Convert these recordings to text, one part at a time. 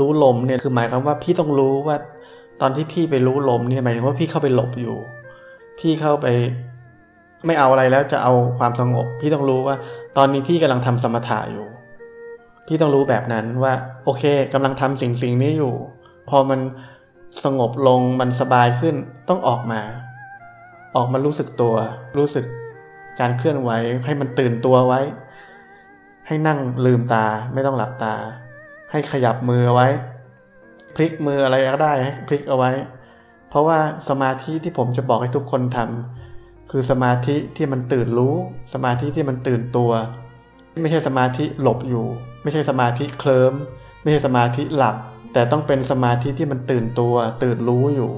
รู้ลมเนี่ยคือหมายความว่าพี่ต้องรู้ว่า ตอนที่พี่ไปรู้ลมเนี่ยหมายถึงว่าพี่เข้าไปหลบอยู่ พี่เข้าไปไม่เอาอะไรแล้วจะเอาความสงบ พี่ต้องรู้ว่า ตอนนี้พี่กำลังทำสมถะอยู่ พี่ต้องรู้แบบนั้นว่า โอเคกำลังทำสิ่งสิ่งนี้อยู่ พอมันสงบลงมันสบายขึ้นต้องออกมา ออกมารู้สึกตัว รู้สึกการเคลื่อนไหวให้มันตื่นตัวไว้ ให้นั่งลืมตาไม่ต้องหลับตา ให้ขยับมือไว้ พลิกมืออะไรก็ได้ให้พลิกเอาไว้ เพราะว่าสมาธิที่ผมจะบอกให้ทุกคนทำคือสมาธิที่มันตื่นรู้ สมาธิที่มันตื่นตัว ไม่ใช่สมาธิหลบอยู่ ไม่ใช่สมาธิเคลิ้มไม่ใช่สมาธิหลับ แต่ต้องเป็นสมาธิที่มันตื่นตัว ตื่นรู้อยู่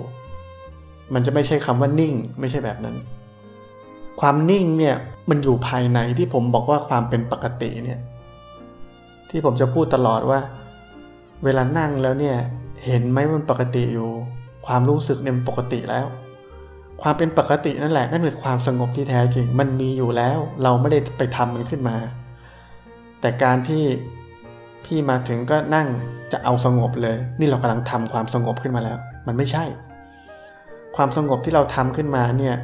มันจะไม่ใช่คำว่านิ่ง ไม่ใช่แบบนั้น ความนิ่งเนี่ยมันอยู่ภายในที่ผมบอกว่าความเป็นปกติเนี่ยที่ผมจะพูดตลอดว่า เวลานั่งแล้วเนี่ยเห็นไหมมันปกติอยู่ ความรู้สึกเนี่ยมันปกติแล้ว ความเป็นปกตินั่นแหละนั่นคือความสงบที่แท้จริง มันมีอยู่แล้ว เราไม่ได้ไปทำมันขึ้นมา แต่การที่พี่มาถึงก็นั่งจะเอาสงบเลย นี่เรากำลังทำความสงบขึ้นมาแล้ว มันไม่ใช่ ความสงบที่เราทำขึ้นมาเนี่ย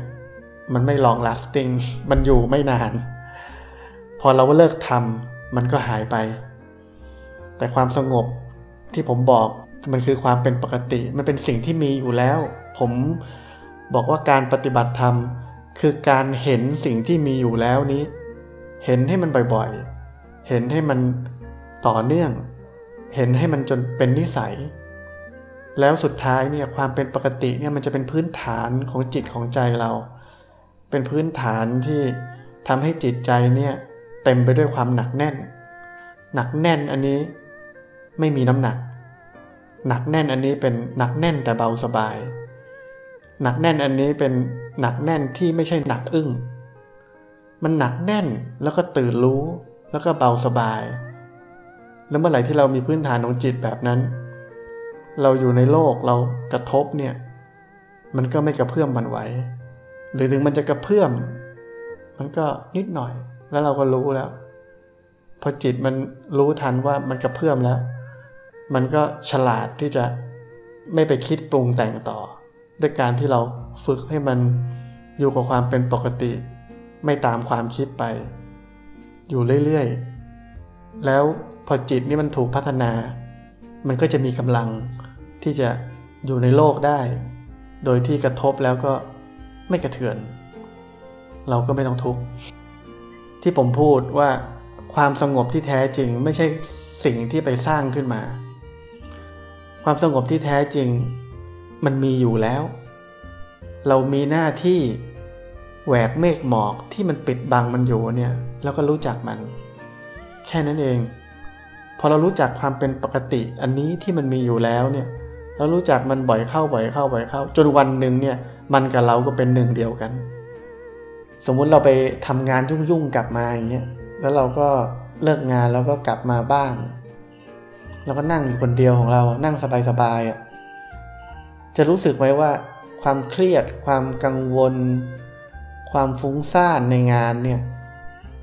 มันไม่ long lasting มันอยู่ไม่นาน พอเราเลิกทำมันก็หายไป แต่ความสงบ ที่ผมบอกมันคือความเป็นปกติ มันเป็นสิ่งที่มีอยู่แล้ว ผมบอกว่าการปฏิบัติธรรม คือการเห็นสิ่งที่มีอยู่แล้วนี้ เห็นให้มันบ่อยๆ เห็นให้มันต่อเนื่อง เห็นให้มันจนเป็นนิสัย แล้วสุดท้ายเนี่ยความเป็นปกติเนี่ยมันจะเป็นพื้นฐานของจิตของใจเรา เป็นพื้นฐานที่ทำให้จิตใจเนี่ยเต็มไปด้วยความหนักแน่น หนักแน่นอันนี้ไม่มีน้ำหนัก หนักแน่นอันนี้เป็นหนักแน่นแต่เบาสบาย หนักแน่นอันนี้เป็นหนักแน่นที่ไม่ใช่หนักอึ้ง มันหนักแน่นแล้วก็ตื่นรู้แล้วก็เบาสบาย แล้วเมื่อไหร่ที่เรามีพื้นฐานของจิตแบบนั้น เราอยู่ในโลกเรากระทบเนี่ย มันก็ไม่กระเพื่อมมันไหว หรือถึงมันจะกระเพื่อม มันก็นิดหน่อย แล้วเราก็รู้แล้ว พอจิตมันรู้ทันว่ามันกระเพื่อมแล้ว มันก็ฉลาดที่จะไม่ไปคิดปรุงแต่งต่อ ด้วยการที่เราฝึกให้มันอยู่กับความเป็นปกติ ไม่ตามความคิดไป อยู่เรื่อยๆ แล้วพอจิตนี่มันถูกพัฒนา มันก็จะมีกำลังที่จะอยู่ในโลกได้ โดยที่กระทบแล้วก็ไม่กระเทือน เราก็ไม่ต้องทุกข์ที่ผมพูดว่าความสงบที่แท้จริงไม่ใช่สิ่งที่ไปสร้างขึ้นมา ความสงบที่แท้จริงมันมีอยู่แล้ว เรามีหน้าที่แหวกเมฆหมอกที่มันปิดบังมันอยู่เนี่ย แล้วก็รู้จักมัน แค่นั้นเอง พอเรารู้จักความเป็นปกติอันนี้ที่มันมีอยู่แล้วเนี่ย เรารู้จักมันบ่อยเข้าบ่อยเข้าบ่อยเข้า จนวันหนึ่งเนี่ย มันกับเราก็เป็นหนึ่งเดียวกัน สมมุติเราไปทำงานยุ่งๆกลับมาอย่างเงี้ยแล้วเราก็เลิกงานแล้วก็กลับมาบ้าน เราก็นั่งอยู่คนเดียวของเรานั่งสบายๆอะจะรู้สึกไหมว่า ความเครียด ความกังวล ความฟุ้งซ่านในงานเนี่ย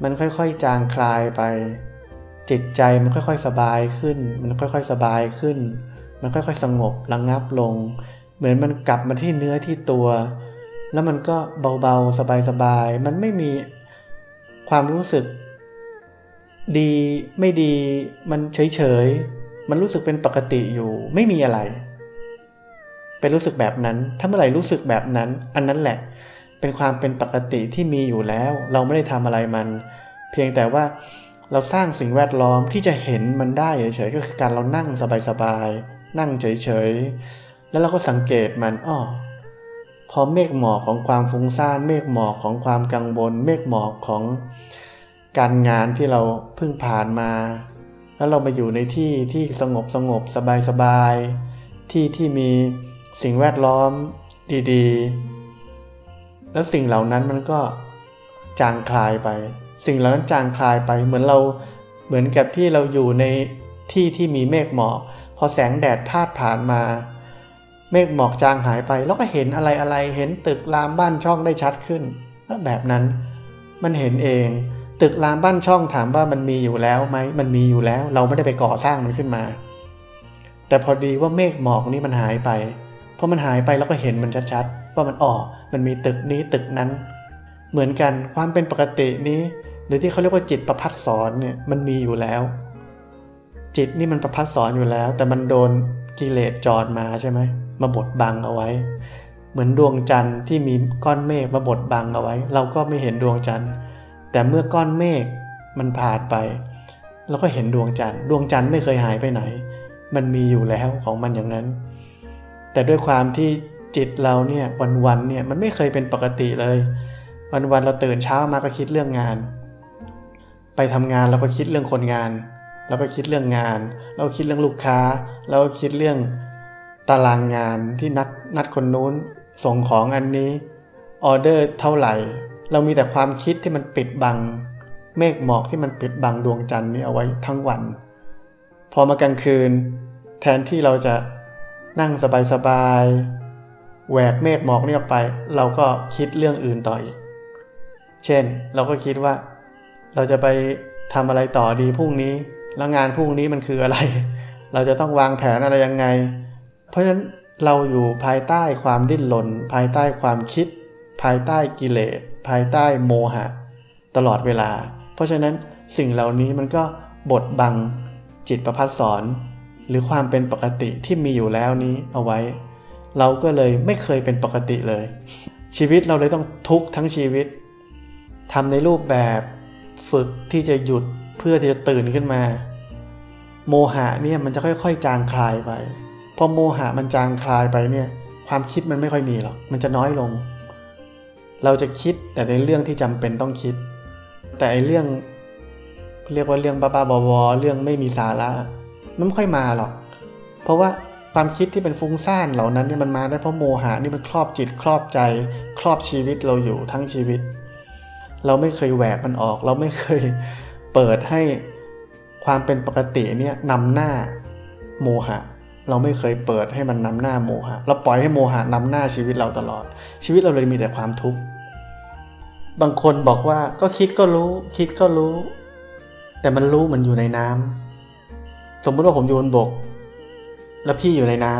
มันค่อยๆจางคลายไป จิตใจมันค่อยๆสบายขึ้น มันค่อยๆสบายขึ้น มันค่อยๆสงบระงงับลง เหมือนมันกลับมาที่เนื้อที่ตัว แล้วมันก็เบาๆสบายๆมันไม่มีความรู้สึก ดีไม่ดีมันเฉยๆ มันรู้สึกเป็นปกติอยู่ไม่มีอะไร เป็นรู้สึกแบบนั้น ถ้าเมื่อไหร่รู้สึกแบบนั้น อันนั้นแหละ เป็นความเป็นปกติที่มีอยู่แล้ว เราไม่ได้ทำอะไรมัน เพียงแต่ว่าเราสร้างสิ่งแวดล้อมที่จะเห็นมันได้เฉยๆก็คือการเรานั่งสบายๆนั่งเฉยๆแล้วเราก็สังเกตมันอ้อพอเมฆหมอกของความฟุ้งซ่านเมฆหมอกของความกังวล เมฆหมอกของการงานที่เราเพิ่งผ่านมา แล้วเรามาอยู่ในที่ที่สงบสงบสบายสบายที่ที่มีสิ่งแวดล้อมดีๆ แล้วสิ่งเหล่านั้นมันก็จางคลายไป สิ่งเหล่านั้นจางคลายไป เหมือนเราเหมือนกับที่เราอยู่ในที่ที่มีเมฆหมอกพอแสงแดดพาดผ่านมา เมฆหมอกจางหายไป แล้วก็เห็นอะไรอะไรเห็นตึกรามบ้านช่องได้ชัดขึ้นแบบนั้นมันเห็นเอง ตึกรามบ้านช่องถามว่ามันมีอยู่แล้วไหมมันมีอยู่แล้ว เราไม่ได้ไปก่อสร้างมันขึ้นมา แต่พอดีว่าเมฆหมอกนี้มันหายไปพอมันหายไปแล้วก็เห็นมันชัดๆว่ามันออกมันมีตึกนี้ตึกนั้น เหมือนกันความเป็นปกตินี้ หรือที่เขาเรียกว่าจิตประพัดสอนเนี่ยมันมีอยู่แล้ว จิตนี่มันประพัดสอนอยู่แล้ว แต่มันโดนกิเลสจอดมาใช่ไหมมาบดบังเอาไว้ เหมือนดวงจันทร์ที่มีก้อนเมฆมาบดบังเอาไว้ เราก็ไม่เห็นดวงจันทร์ แต่เมื่อก้อนเมฆมันผ่านไป เราก็เห็นดวงจันทร์ ดวงจันทร์ไม่เคยหายไปไหน มันมีอยู่แล้วของมันอย่างนั้น แต่ด้วยความที่จิตเราเนี่ยวันๆเนี่ยมันไม่เคยเป็นปกติเลย วันๆเราตื่นเช้ามาก็คิดเรื่องงาน ไปทำงานเราก็คิดเรื่องคนงาน เราก็คิดเรื่องงาน เราคิดเรื่องลูกค้า เราก็คิดเรื่องตารางงานที่นัดนัดคนนู้นส่งของอันนี้ออเดอร์เท่าไหร่ เรามีแต่ความคิดที่มันปิดบัง เมฆหมอกที่มันปิดบังดวงจันทร์นี้เอาไว้ทั้งวัน พอมากลางคืน แทนที่เราจะนั่งสบายๆแหวกเมฆหมอกนี้ออกไป เราก็คิดเรื่องอื่นต่ออีก เช่น เราก็คิดว่า เราจะไปทำอะไรต่อดีพรุ่งนี้ แล้วงานพรุ่งนี้มันคืออะไร เราจะต้องวางแผนอะไรยังไง เพราะฉะนั้นเราอยู่ภายใต้ความดิ้นรนภายใต้ความคิด ภายใต้กิเลส ภายใต้โมหะ ตลอดเวลา เพราะฉะนั้นสิ่งเหล่านี้มันก็บดบังจิตประพัดสอนหรือความเป็นปกติที่มีอยู่แล้วนี้เอาไว้ เราก็เลยไม่เคยเป็นปกติเลย ชีวิตเราเลยต้องทุกข์ทั้งชีวิตทำในรูปแบบฝึกที่จะหยุดเพื่อที่จะตื่นขึ้นมา โมหะเนี่ยมันจะค่อยๆ จางคลายไปพอโมหะมันจางคลายไปเนี่ยความคิดมันไม่ค่อยมีหรอกมันจะน้อยลง เราจะคิดแต่ในเรื่องที่จำเป็นต้องคิด แต่ไอเรื่อง เรียกว่าเรื่องบ้าๆบอๆเรื่องไม่มีสาระมันไม่ค่อยมาหรอก เพราะว่าความคิดที่เป็นฟุ้งซ่านเหล่านั้นเนี่ยมันมาได้เพราะโมหะนี่มันครอบจิตครอบใจ ครอบชีวิตเราอยู่ทั้งชีวิต เราไม่เคยแหวกมันออก เราไม่เคยเปิดให้ความเป็นปกติเนี่ยนำหน้าโมหะ เราไม่เคยเปิดให้มันนำหน้าโมหะ เราปล่อยให้โมหะนำหน้าชีวิตเราตลอด ชีวิตเราเลยมีแต่ความทุกข์ บางคนบอกว่าก็คิดก็รู้ คิดก็รู้ แต่มันรู้มันอยู่ในน้ำสมมติว่าผมอยู่บนบก แล้วพี่อยู่ในน้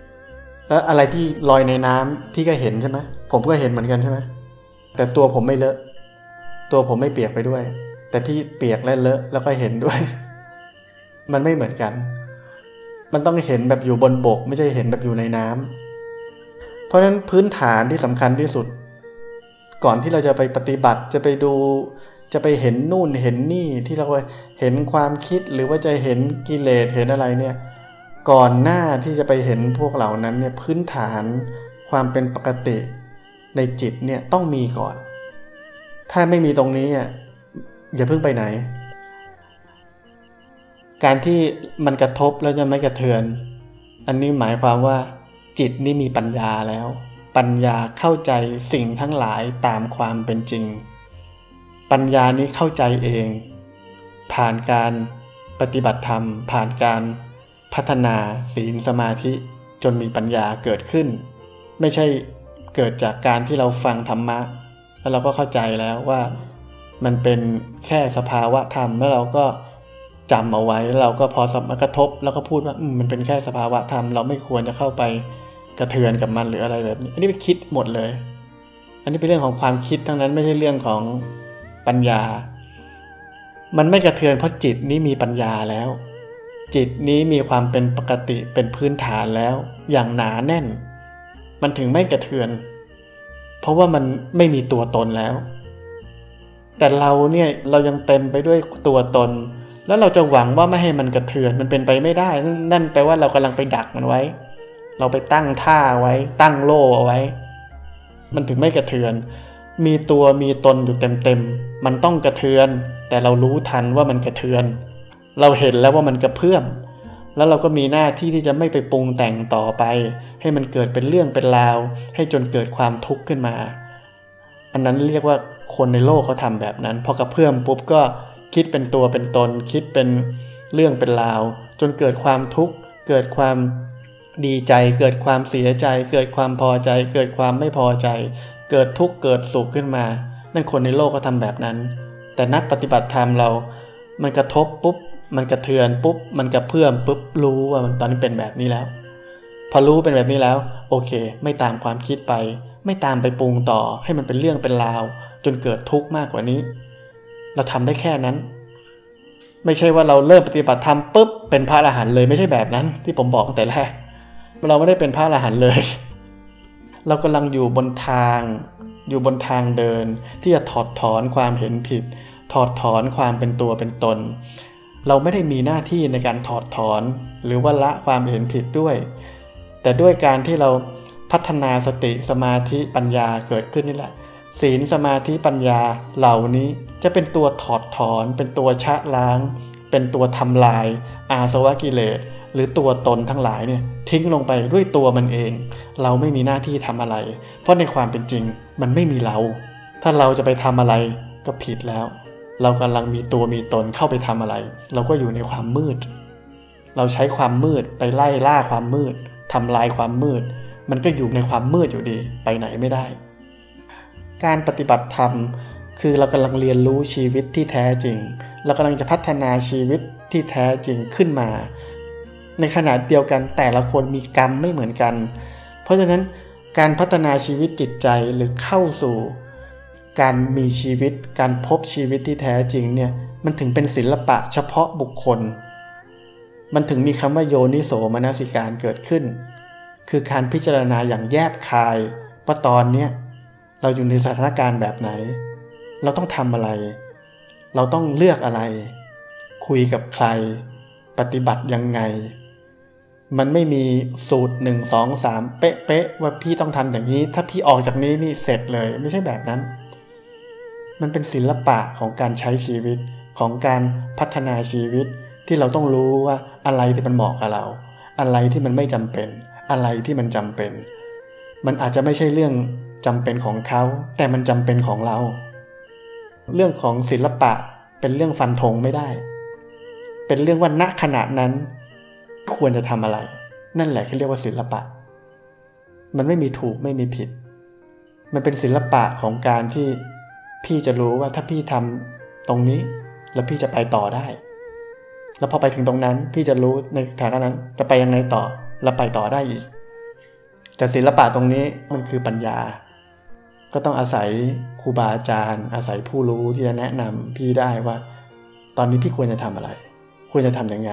ำแล้วอะไรที่ลอยในน้ำพี่ก็เห็นใช่ไหมผมก็เห็นเหมือนกันใช่ไหมแต่ตัวผมไม่เลอะ ตัวผมไม่เปียกไปด้วย แต่พี่เปียกและเลอะแล้วก็เห็นด้วย มันไม่เหมือนกัน มันต้องเห็นแบบอยู่บนบก ไม่ใช่เห็นแบบอยู่ในน้ำเพราะฉะนั้นพื้นฐานที่สำคัญที่สุด ก่อนที่เราจะไปปฏิบัติจะไปดูจะไปเห็นนู่นเห็นนี่ที่เราเห็นความคิดหรือว่าจะเห็นกิเลสเห็นอะไรเนี่ยก่อนหน้าที่จะไปเห็นพวกเหล่านั้นเนี่ยพื้นฐานความเป็นปกติในจิตเนี่ยต้องมีก่อน ถ้าไม่มีตรงนี้อะอย่าเพิ่งไปไหน การที่มันกระทบแล้วจะไม่กระเทือน อันนี้หมายความว่าจิตนี่มีปัญญาแล้ว ปัญญาเข้าใจสิ่งทั้งหลายตามความเป็นจริง ปัญญานี้เข้าใจเอง ผ่านการปฏิบัติธรรม ผ่านการพัฒนาศีลสมาธิจนมีปัญญาเกิดขึ้น ไม่ใช่เกิดจากการที่เราฟังธรรมะ แล้วเราก็เข้าใจแล้วว่ามันเป็นแค่สภาวะธรรมแล้วเราก็จำเอาไว้เราก็พอสัมกระทบ แล้วก็พูดว่ามันเป็นแค่สภาวะธรรม เราไม่ควรจะเข้าไป กระเทือนกับมันหรืออะไรแบบนี้ อันนี้เป็นคิดหมดเลย อันนี้เป็นเรื่องของความคิดทั้งนั้นไม่ใช่เรื่องของปัญญา มันไม่กระเทือนเพราะจิตนี้มีปัญญาแล้ว จิตนี้มีความเป็นปกติเป็นพื้นฐานแล้ว อย่างหนาแน่น มันถึงไม่กระเทือน เพราะว่ามันไม่มีตัวตนแล้ว แต่เราเนี่ยเรายังเต็มไปด้วยตัวตน แล้วเราจะหวังว่าไม่ให้มันกระเทือนมันเป็นไปไม่ได้ นั่นแปลว่าเรากำลังไปดักมันไว้ เราไปตั้งท่าไว้ ตั้งโล่เอาไว้ มันถึงไม่กระเทือน มีตัวมีตนอยู่เต็มๆ มันต้องกระเทือนแแต่เรารู้ทันว่ามันกระเทือน เราเห็นแล้วว่ามันกระเพื่อม แล้วเราก็มีหน้าที่ที่จะไม่ไปปรุงแต่งต่อไป ให้มันเกิดเป็นเรื่องเป็นราว ให้จนเกิดความทุกข์ขึ้นมา อันนั้นเรียกว่าคนในโลกเขาทำแบบนั้น พอกระเพื่อมปุ๊บก็คิดเป็นตัวเป็นตน คิดเป็นเรื่องเป็นราว จนเกิดความทุกข์ เกิดความ ดีใจเกิดความเสียใจ เกิดความพอใจ เกิดความไม่พอใจ เกิดทุกข์เกิดสุขขึ้นมา นั่นคนในโลกก็ทำแบบนั้น แต่นักปฏิบัติธรรมเรา มันกระทบปุ๊บ มันกระเทือนปุ๊บ มันกระเพื่อมปุ๊บ รู้ว่ามันตอนนี้เป็นแบบนี้แล้ว พอรู้เป็นแบบนี้แล้ว โอเค ไม่ตามความคิดไป ไม่ตามไปปรุงต่อ ให้มันเป็นเรื่องเป็นราว จนเกิดทุกข์มากกว่านี้ เราทำได้แค่นั้น ไม่ใช่ว่าเราเริ่มปฏิบัติธรรมปุ๊บ เป็นพระอรหันต์เลย ไม่ใช่แบบนั้น ที่ผมบอกตั้งแต่แรก เราไม่ได้เป็นพระอรหันต์เลย เรากำลังอยู่บนทาง อยู่บนทางเดิน ที่จะถอดถอนความเห็นผิด ถอดถอนความเป็นตัวเป็นตน เราไม่ได้มีหน้าที่ในการถอดถอน หรือว่าละความเห็นผิดด้วย แต่ด้วยการที่เราพัฒนาสติสมาธิปัญญาเกิดขึ้นนี่แหละ ศีลสมาธิปัญญาเหล่านี้จะเป็นตัวถอดถอน เป็นตัวชะล้าง เป็นตัวทำลาย อาสวะกิเลส หรือตัวตนทั้งหลายเนี่ยทิ้งลงไปด้วยตัวมันเอง เราไม่มีหน้าที่ทำอะไร เพราะในความเป็นจริงมันไม่มีเรา ถ้าเราจะไปทำอะไรก็ผิดแล้ว เรากำลังมีตัวมีตนเข้าไปทำอะไร เราก็อยู่ในความมืด เราใช้ความมืดไปไล่ล่าความมืดทำลายความมืด มันก็อยู่ในความมืดอยู่ดีไปไหนไม่ได้ การปฏิบัติธรรมคือเรากำลังเรียนรู้ชีวิตที่แท้จริง เรากำลังจะพัฒนาชีวิตที่แท้จริงขึ้นมา ในขณะเดียวกันแต่ละคนมีกรรมไม่เหมือนกัน เพราะฉะนั้นการพัฒนาชีวิตจิตใจหรือเข้าสู่ การมีชีวิตการพบชีวิตที่แท้จริงเนี่ยมันถึงเป็นศิลปะเฉพาะบุคคล มันถึงมีคำว่าโยนิโสมนสิการเกิดขึ้น คือการพิจารณาอย่างแยบคายว่าตอนเนี้ยเราอยู่ในสถานการณ์แบบไหน เราต้องทำอะไร เราต้องเลือกอะไร คุยกับใคร ปฏิบัติยังไง มันไม่มีสูตรหนึ่งสองสามเป๊ะๆว่าพี่ต้องทำอย่างนี้ ถ้าพี่ออกจากนี้นี่เสร็จเลย ไม่ใช่แบบนั้น มันเป็นศิลปะของการใช้ชีวิตของการพัฒนาชีวิตที่เราต้องรู้ว่าอะไรที่มันเหมาะกับเรา อะไรที่มันไม่จำเป็น อะไรที่มันจำเป็น มันอาจจะไม่ใช่เรื่องจำเป็นของเขา แต่มันจำเป็นของเรา เรื่องของศิลปะเป็นเรื่องฟันธงไม่ได้ เป็นเรื่องว่าณขณะนั้น ควรจะทำอะไร นั่นแหละที่เรียกว่าศิลปะ มันไม่มีถูกไม่มีผิด มันเป็นศิลปะของการที่พี่จะรู้ว่าถ้าพี่ทำตรงนี้ แล้วพี่จะไปต่อได้ แล้วพอไปถึงตรงนั้น พี่จะรู้ในฐานะนั้นจะไปยังไงต่อแล้วไปต่อได้อีก แต่ศิลปะตรงนี้มันคือปัญญา ก็ต้องอาศัยครูบาอาจารย์ อาศัยผู้รู้ที่จะแนะนำพี่ได้ว่า ตอนนี้พี่ควรจะทำอะไร ควรจะทำยังไง